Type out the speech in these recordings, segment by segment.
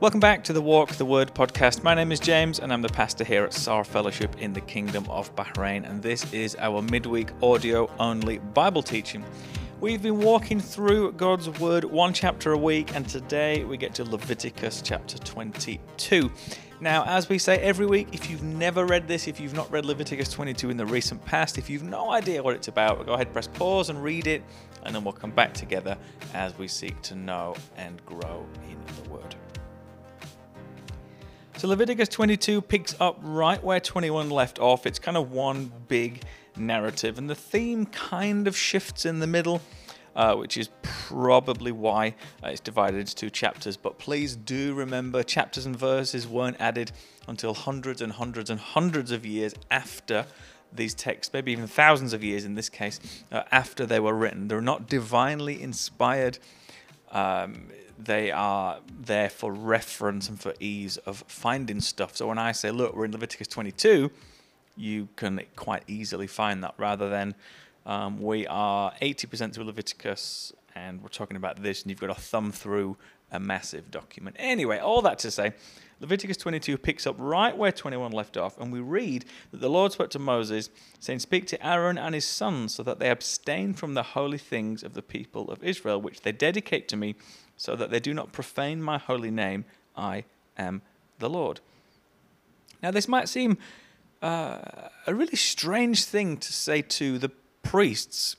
Welcome back to the Walk the Word podcast. My name is James, and I'm the pastor here at Saar Fellowship in the Kingdom of Bahrain. And this is our midweek audio only Bible teaching. We've been walking through God's Word one chapter a week, and today we get to Leviticus chapter 22. Now, as we say every week, if you've never read this, if you've not read Leviticus 22 in the recent past, if you've no idea what it's about, go ahead, press pause and read it, and then we'll come back together as we seek to know and grow in the Word. So Leviticus 22 picks up right where 21 left off. It's kind of one big narrative, and the theme kind of shifts in the middle. Uh, which is probably why uh, it's divided into two chapters. But please do remember, chapters and verses weren't added until hundreds and hundreds and hundreds of years after these texts, maybe even thousands of years in this case, uh, after they were written. They're not divinely inspired. Um, they are there for reference and for ease of finding stuff. So when I say, look, we're in Leviticus 22, you can quite easily find that rather than um, we are 80% through Leviticus and we're talking about this and you've got to thumb through a massive document. Anyway, all that to say, Leviticus 22 picks up right where 21 left off, and we read that the Lord spoke to Moses, saying, Speak to Aaron and his sons, so that they abstain from the holy things of the people of Israel, which they dedicate to me, so that they do not profane my holy name. I am the Lord. Now, this might seem uh, a really strange thing to say to the priests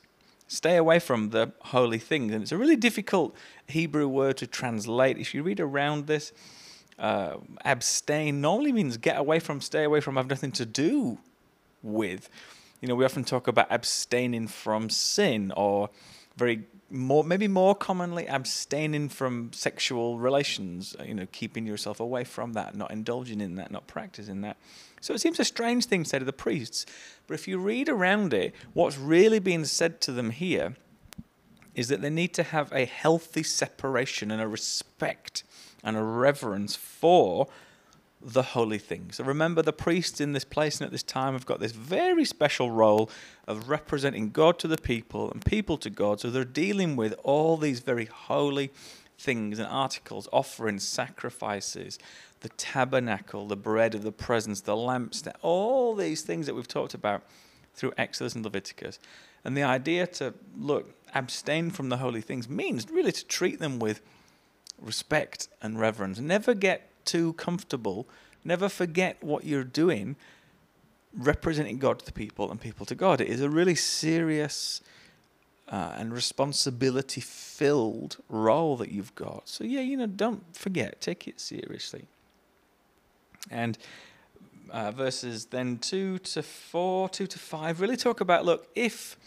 stay away from the holy things. And it's a really difficult Hebrew word to translate. If you read around this, uh, abstain normally means get away from, stay away from, have nothing to do with. You know, we often talk about abstaining from sin or very more maybe more commonly abstaining from sexual relations uh, you know keeping yourself away from that not indulging in that not practicing that. So it seems a strange thing say to the priests but if you read around it what's really being said to them here is that they need to have a healthy separation and a respect and a reverence for the holy things. So remember, the priests in this place and at this time have got this very special role of representing God to the people and people to God. So they're dealing with all these very holy things and articles, offerings, sacrifices, the tabernacle, the bread of the presence, the lamps, all these things that we've talked about through Exodus and Leviticus. And the idea to look, abstain from the holy things means really to treat them with respect and reverence. Never get too comfortable. Never forget what you're doing, representing God to the people and people to God. It is a really serious uh, and responsibility filled role that you've got. So, yeah, you know, don't forget, take it seriously. And uh, verses then 2 to 4, 2 to 5 really talk about look, if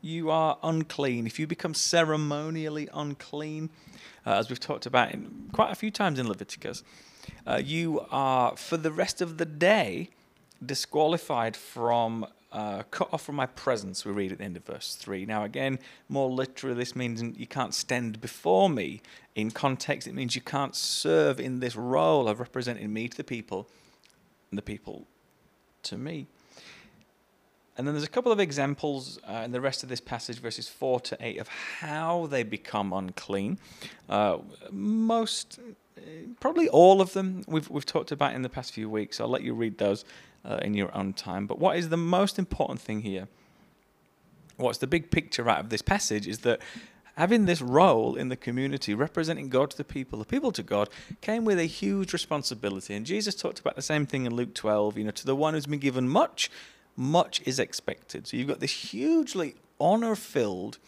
you are unclean, if you become ceremonially unclean, uh, as we've talked about in, quite a few times in Leviticus, uh, you are for the rest of the day disqualified from uh, cut off from my presence, we read at the end of verse 3. Now, again, more literally, this means you can't stand before me. In context, it means you can't serve in this role of representing me to the people and the people to me. And then there's a couple of examples uh, in the rest of this passage, verses 4 to 8, of how they become unclean. Uh, most, probably all of them, we've, we've talked about in the past few weeks. I'll let you read those uh, in your own time. But what is the most important thing here? What's the big picture out of this passage is that having this role in the community, representing God to the people, the people to God, came with a huge responsibility. And Jesus talked about the same thing in Luke 12. You know, to the one who's been given much, much is expected. So you've got this hugely honor filled,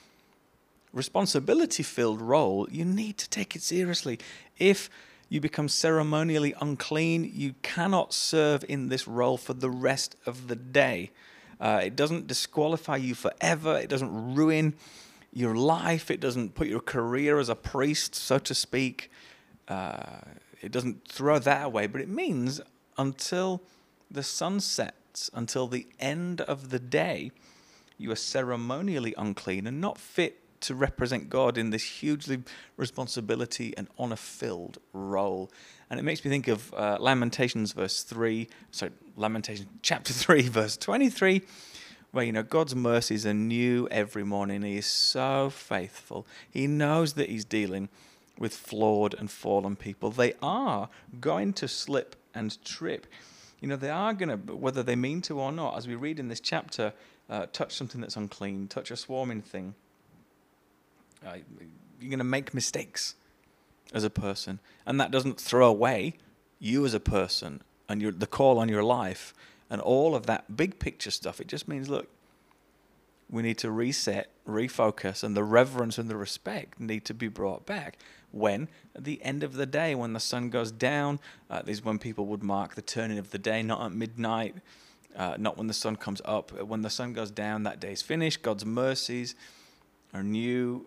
responsibility filled role. You need to take it seriously. If you become ceremonially unclean, you cannot serve in this role for the rest of the day. Uh, it doesn't disqualify you forever, it doesn't ruin your life, it doesn't put your career as a priest, so to speak. Uh, it doesn't throw that away, but it means until the sun until the end of the day, you are ceremonially unclean and not fit to represent God in this hugely responsibility and honor filled role. And it makes me think of uh, Lamentations, verse 3, sorry, Lamentations chapter 3, verse 23, where, you know, God's mercies are new every morning. He is so faithful. He knows that He's dealing with flawed and fallen people. They are going to slip and trip. You know, they are going to, whether they mean to or not, as we read in this chapter, uh, touch something that's unclean, touch a swarming thing. Uh, you're going to make mistakes as a person. And that doesn't throw away you as a person and your, the call on your life and all of that big picture stuff. It just means, look, we need to reset, refocus, and the reverence and the respect need to be brought back. When? At the end of the day, when the sun goes down, uh, is when people would mark the turning of the day, not at midnight, uh, not when the sun comes up. When the sun goes down, that day's finished. God's mercies are new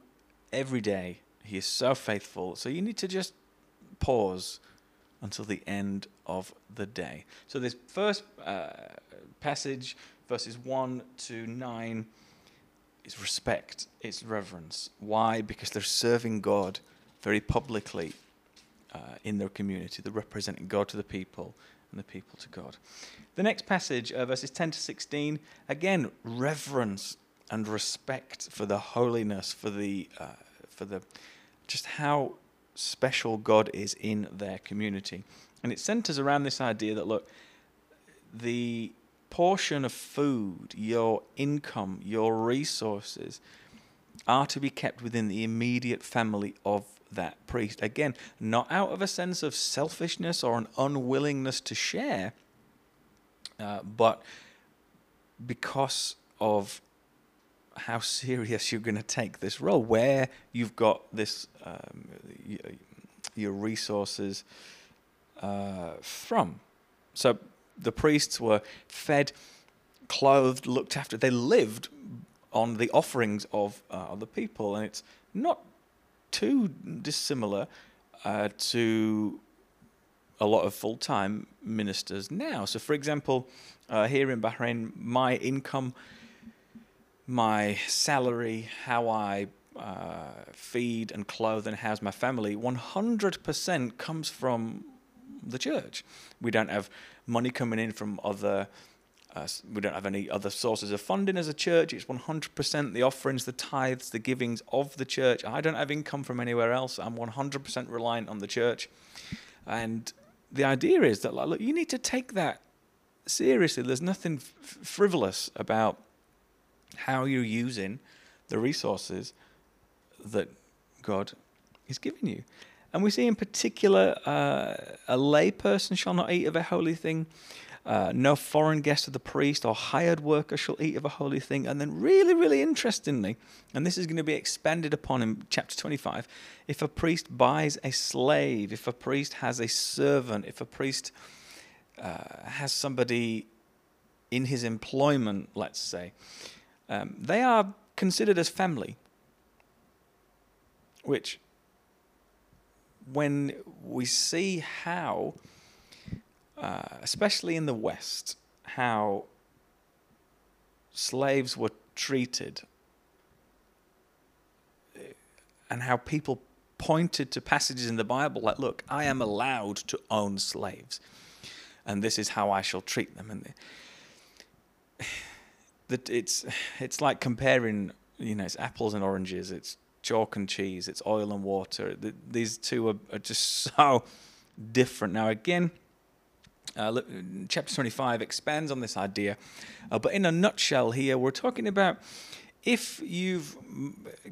every day. He is so faithful. So you need to just pause until the end of the day. So this first uh, passage, verses 1 to 9, is respect, it's reverence. Why? Because they're serving God very publicly uh, in their community. They're representing God to the people and the people to God. The next passage, uh, verses 10 to 16, again, reverence and respect for the holiness, for the, uh, for the, just how special God is in their community. And it centers around this idea that, look, the portion of food, your income, your resources are to be kept within the immediate family of that priest. Again, not out of a sense of selfishness or an unwillingness to share, uh, but because of how serious you're going to take this role, where you've got this um, your resources uh, from. So the priests were fed, clothed, looked after. They lived on the offerings of uh, other people, and it's not too dissimilar uh, to a lot of full time ministers now. So, for example, uh, here in Bahrain, my income, my salary, how I uh, feed and clothe and house my family, 100% comes from the church. We don't have money coming in from other. Uh, we don't have any other sources of funding as a church. It's 100% the offerings, the tithes, the givings of the church. I don't have income from anywhere else. I'm 100% reliant on the church. And the idea is that, like, look, you need to take that seriously. There's nothing f- frivolous about how you're using the resources that God is giving you. And we see in particular uh, a layperson shall not eat of a holy thing. Uh, no foreign guest of the priest or hired worker shall eat of a holy thing. And then, really, really interestingly, and this is going to be expanded upon in chapter 25 if a priest buys a slave, if a priest has a servant, if a priest uh, has somebody in his employment, let's say, um, they are considered as family which when we see how, uh, especially in the West, how slaves were treated and how people pointed to passages in the Bible like, look, I am allowed to own slaves, and this is how I shall treat them. And that it's it's like comparing, you know, it's apples and oranges. It's chalk and cheese, it's oil and water. The, these two are, are, just so different. Now, again, uh, chapter 25 expands on this idea, uh, but in a nutshell, here we're talking about if you've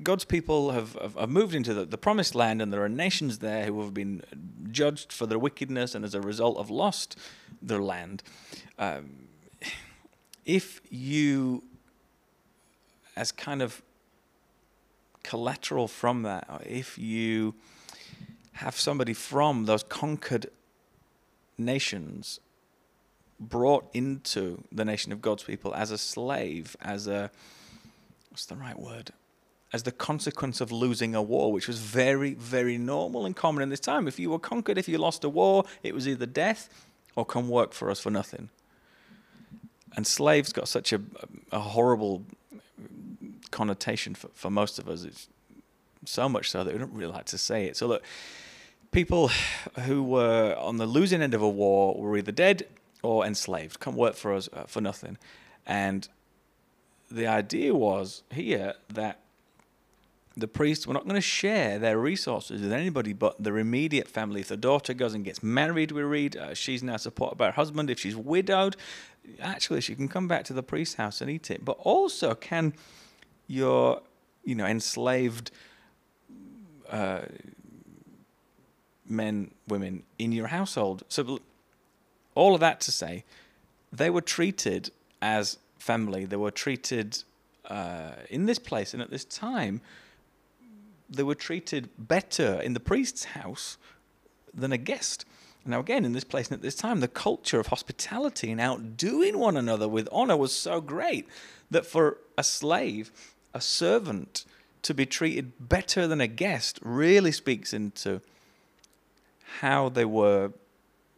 God's people have, have, have moved into the, the, promised land and there are nations there who have been judged for their wickedness and as a result have lost their land. Um, if you, as kind of collateral from that, if you have somebody from those conquered nations brought into the nation of God's people as a slave, as a what's the right word? As the consequence of losing a war, which was very, very normal and common in this time. If you were conquered, if you lost a war, it was either death or come work for us for nothing. And slaves got such a, a horrible connotation for, for most of us. It's so much so that we don't really like to say it. So look, people who were on the losing end of a war were either dead or enslaved, come work for us uh, for nothing. And the idea was here that the priests were not going to share their resources with anybody but their immediate family. If the daughter goes and gets married, we read, uh, she's now supported by her husband. If she's widowed, actually, she can come back to the priest's house and eat it. But also, can your, you know, enslaved uh, men, women in your household? So, all of that to say, they were treated as family. They were treated uh, in this place and at this time they were treated better in the priest's house than a guest. Now, again, in this place and at this time, the culture of hospitality and outdoing one another with honor was so great that for a slave, a servant, to be treated better than a guest really speaks into how they were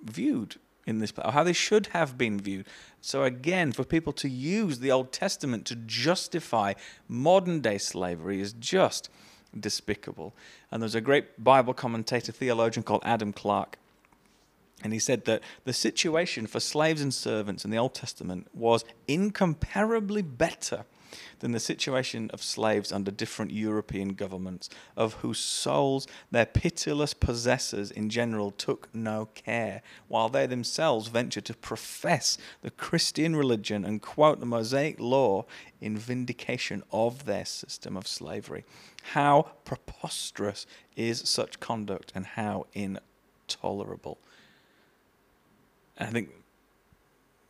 viewed in this, or how they should have been viewed. So, again, for people to use the Old Testament to justify modern day slavery is just despicable. And there's a great Bible commentator, theologian called Adam Clarke. And he said that the situation for slaves and servants in the Old Testament was incomparably better than the situation of slaves under different European governments, of whose souls their pitiless possessors in general took no care, while they themselves ventured to profess the Christian religion and quote the Mosaic law in vindication of their system of slavery. How preposterous is such conduct and how intolerable. I think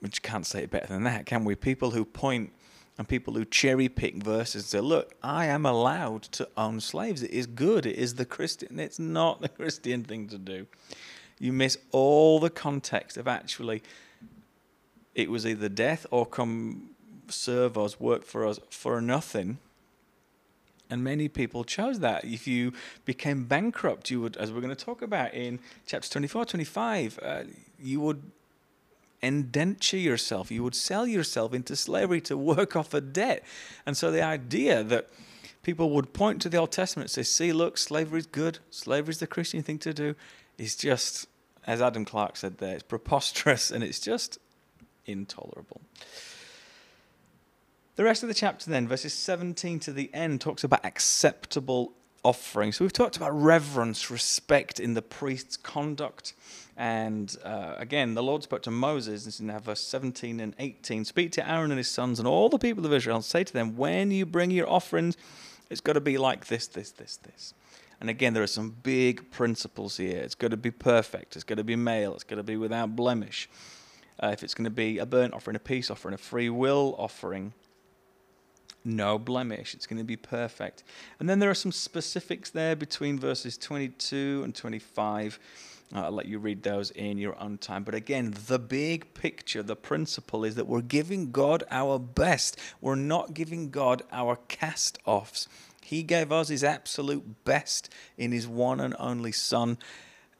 we can't say it better than that, can we? People who point and people who cherry pick verses and say, "Look, I am allowed to own slaves. It is good. It is the Christian. It's not the Christian thing to do." You miss all the context of actually. It was either death or come serve us, work for us for nothing. And many people chose that. If you became bankrupt, you would, as we're going to talk about in chapters 24, 25, uh, you would indenture yourself. You would sell yourself into slavery to work off a debt. And so the idea that people would point to the Old Testament and say, see, look, slavery is good, slavery is the Christian thing to do, is just, as Adam Clarke said there, it's preposterous and it's just intolerable. The rest of the chapter, then, verses 17 to the end, talks about acceptable offering. So we've talked about reverence, respect in the priest's conduct. And uh, again, the Lord spoke to Moses, this is now verse 17 and 18 Speak to Aaron and his sons and all the people of Israel, and say to them, When you bring your offerings, it's got to be like this, this, this, this. And again, there are some big principles here. It's got to be perfect, it's got to be male, it's got to be without blemish. Uh, if it's going to be a burnt offering, a peace offering, a free will offering, no blemish. It's going to be perfect. And then there are some specifics there between verses 22 and 25. Uh, I'll let you read those in your own time. But again, the big picture, the principle is that we're giving God our best. We're not giving God our cast offs. He gave us his absolute best in his one and only Son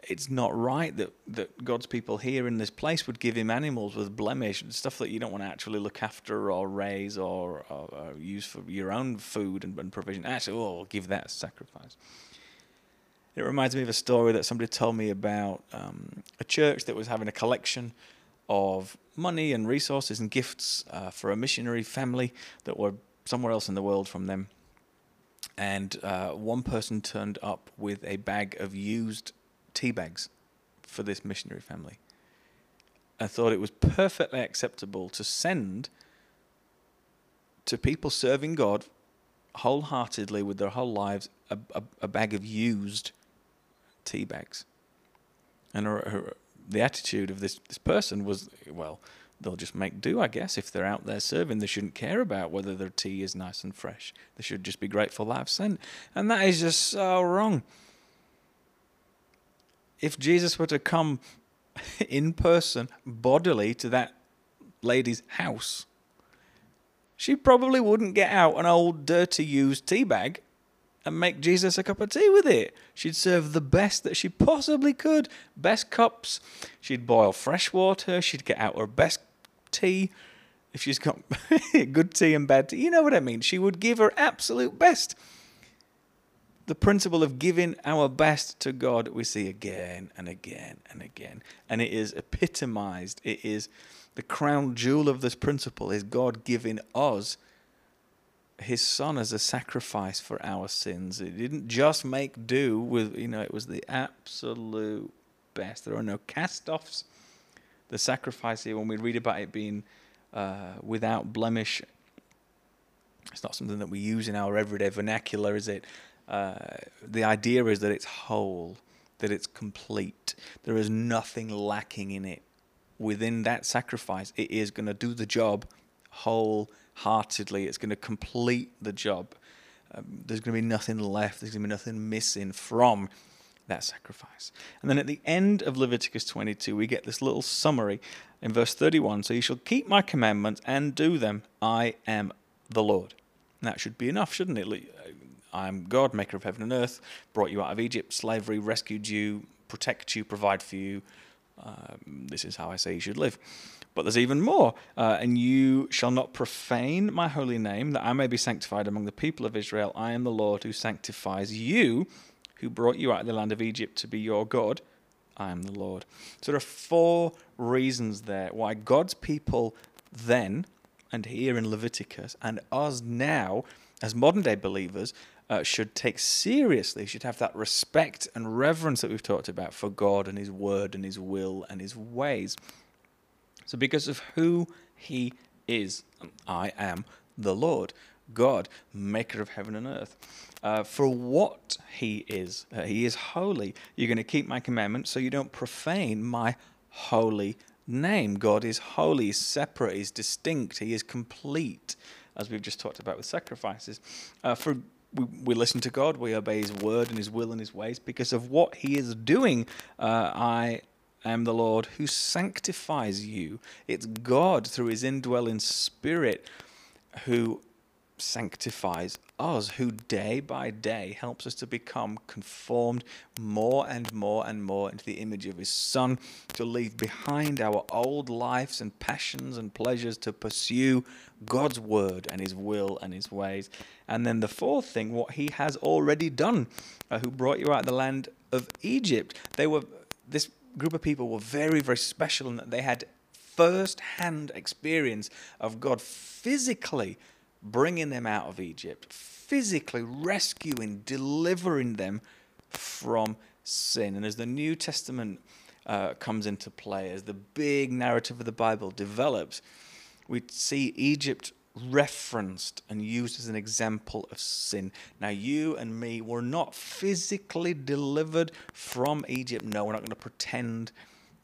it's not right that, that God's people here in this place would give him animals with blemish, and stuff that you don't want to actually look after or raise or, or, or use for your own food and, and provision. Actually, oh, give that as sacrifice. It reminds me of a story that somebody told me about um, a church that was having a collection of money and resources and gifts uh, for a missionary family that were somewhere else in the world from them. And uh, one person turned up with a bag of used tea bags for this missionary family. I thought it was perfectly acceptable to send to people serving God wholeheartedly with their whole lives a, a, a bag of used tea bags. And her, her, the attitude of this, this person was, well, they'll just make do, I guess. If they're out there serving, they shouldn't care about whether their tea is nice and fresh. They should just be grateful that I've sent. And that is just so wrong if Jesus were to come in person, bodily, to that lady's house, she probably wouldn't get out an old, dirty, used tea bag and make Jesus a cup of tea with it. She'd serve the best that she possibly could. Best cups. She'd boil fresh water. She'd get out her best tea. If she's got good tea and bad tea, you know what I mean. She would give her absolute best the principle of giving our best to God we see again and again and again. And it is epitomized. It is the crown jewel of this principle is God giving us his son as a sacrifice for our sins. It didn't just make do with, you know, it was the absolute best. There are no cast offs. The sacrifice here, when we read about it being uh, without blemish, it's not something that we use in our everyday vernacular, is it? Uh, the idea is that it's whole, that it's complete. There is nothing lacking in it. Within that sacrifice, it is going to do the job wholeheartedly. It's going to complete the job. Um, there's going to be nothing left. There's going to be nothing missing from that sacrifice. And then at the end of Leviticus 22, we get this little summary in verse 31 So you shall keep my commandments and do them. I am the Lord. And that should be enough, shouldn't it? I am God, maker of heaven and earth, brought you out of Egypt, slavery, rescued you, protect you, provide for you. Um, this is how I say you should live. But there's even more. Uh, and you shall not profane my holy name, that I may be sanctified among the people of Israel. I am the Lord who sanctifies you who brought you out of the land of Egypt to be your God. I am the Lord. So there are four reasons there why God's people then, and here in Leviticus, and us now, as modern day believers, uh, should take seriously, should have that respect and reverence that we've talked about for God and His Word and His will and His ways. So, because of who He is, I am the Lord. God, maker of heaven and earth. Uh, for what he is. Uh, he is holy. You're going to keep my commandments so you don't profane my holy name. God is holy, he's separate, he's distinct, he is complete, as we've just talked about with sacrifices. Uh, for we, we, listen to God, we obey his word and his will and his ways because of what he is doing. Uh, I am the Lord who sanctifies you. It's God through his indwelling spirit who sanctifies us, who day by day helps us to become conformed more and more and more into the image of His Son, to leave behind our old lives and passions and pleasures, to pursue God's word and His will and His ways. And then the fourth thing, what He has already done, uh, who brought you out of the land of Egypt. They were, this group of people were very, very special in that they had first hand experience of God physically bringing them out of Egypt, physically rescuing, delivering them from sin. And as the New Testament uh, comes into play, as the big narrative of the Bible develops, we see Egypt referenced and used as an example of sin. Now, you and me were not physically delivered from Egypt. No, we're not going to pretend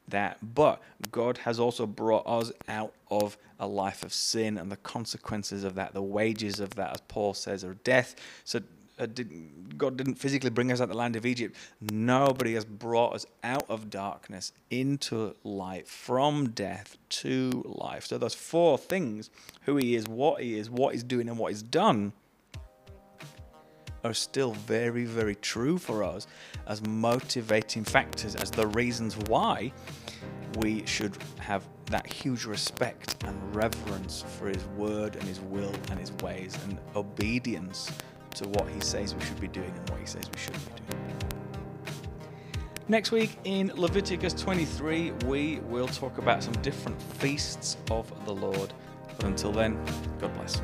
that. But God has also brought us out of a life of sin and the consequences of that, the wages of that, as Paul says, are death. So uh, did, God didn't physically bring us out of the land of Egypt. Nobody has brought us out of darkness into light, from death to life. So those four things who He is, what He is, what He's doing, and what He's done are still very, very true for us as motivating factors, as the reasons why we should have that huge respect and reverence for His word and His will and His ways and obedience to what He says we should be doing and what He says we shouldn't be doing. Next week in Leviticus 23, we will talk about some different feasts of the Lord. But until then, God bless.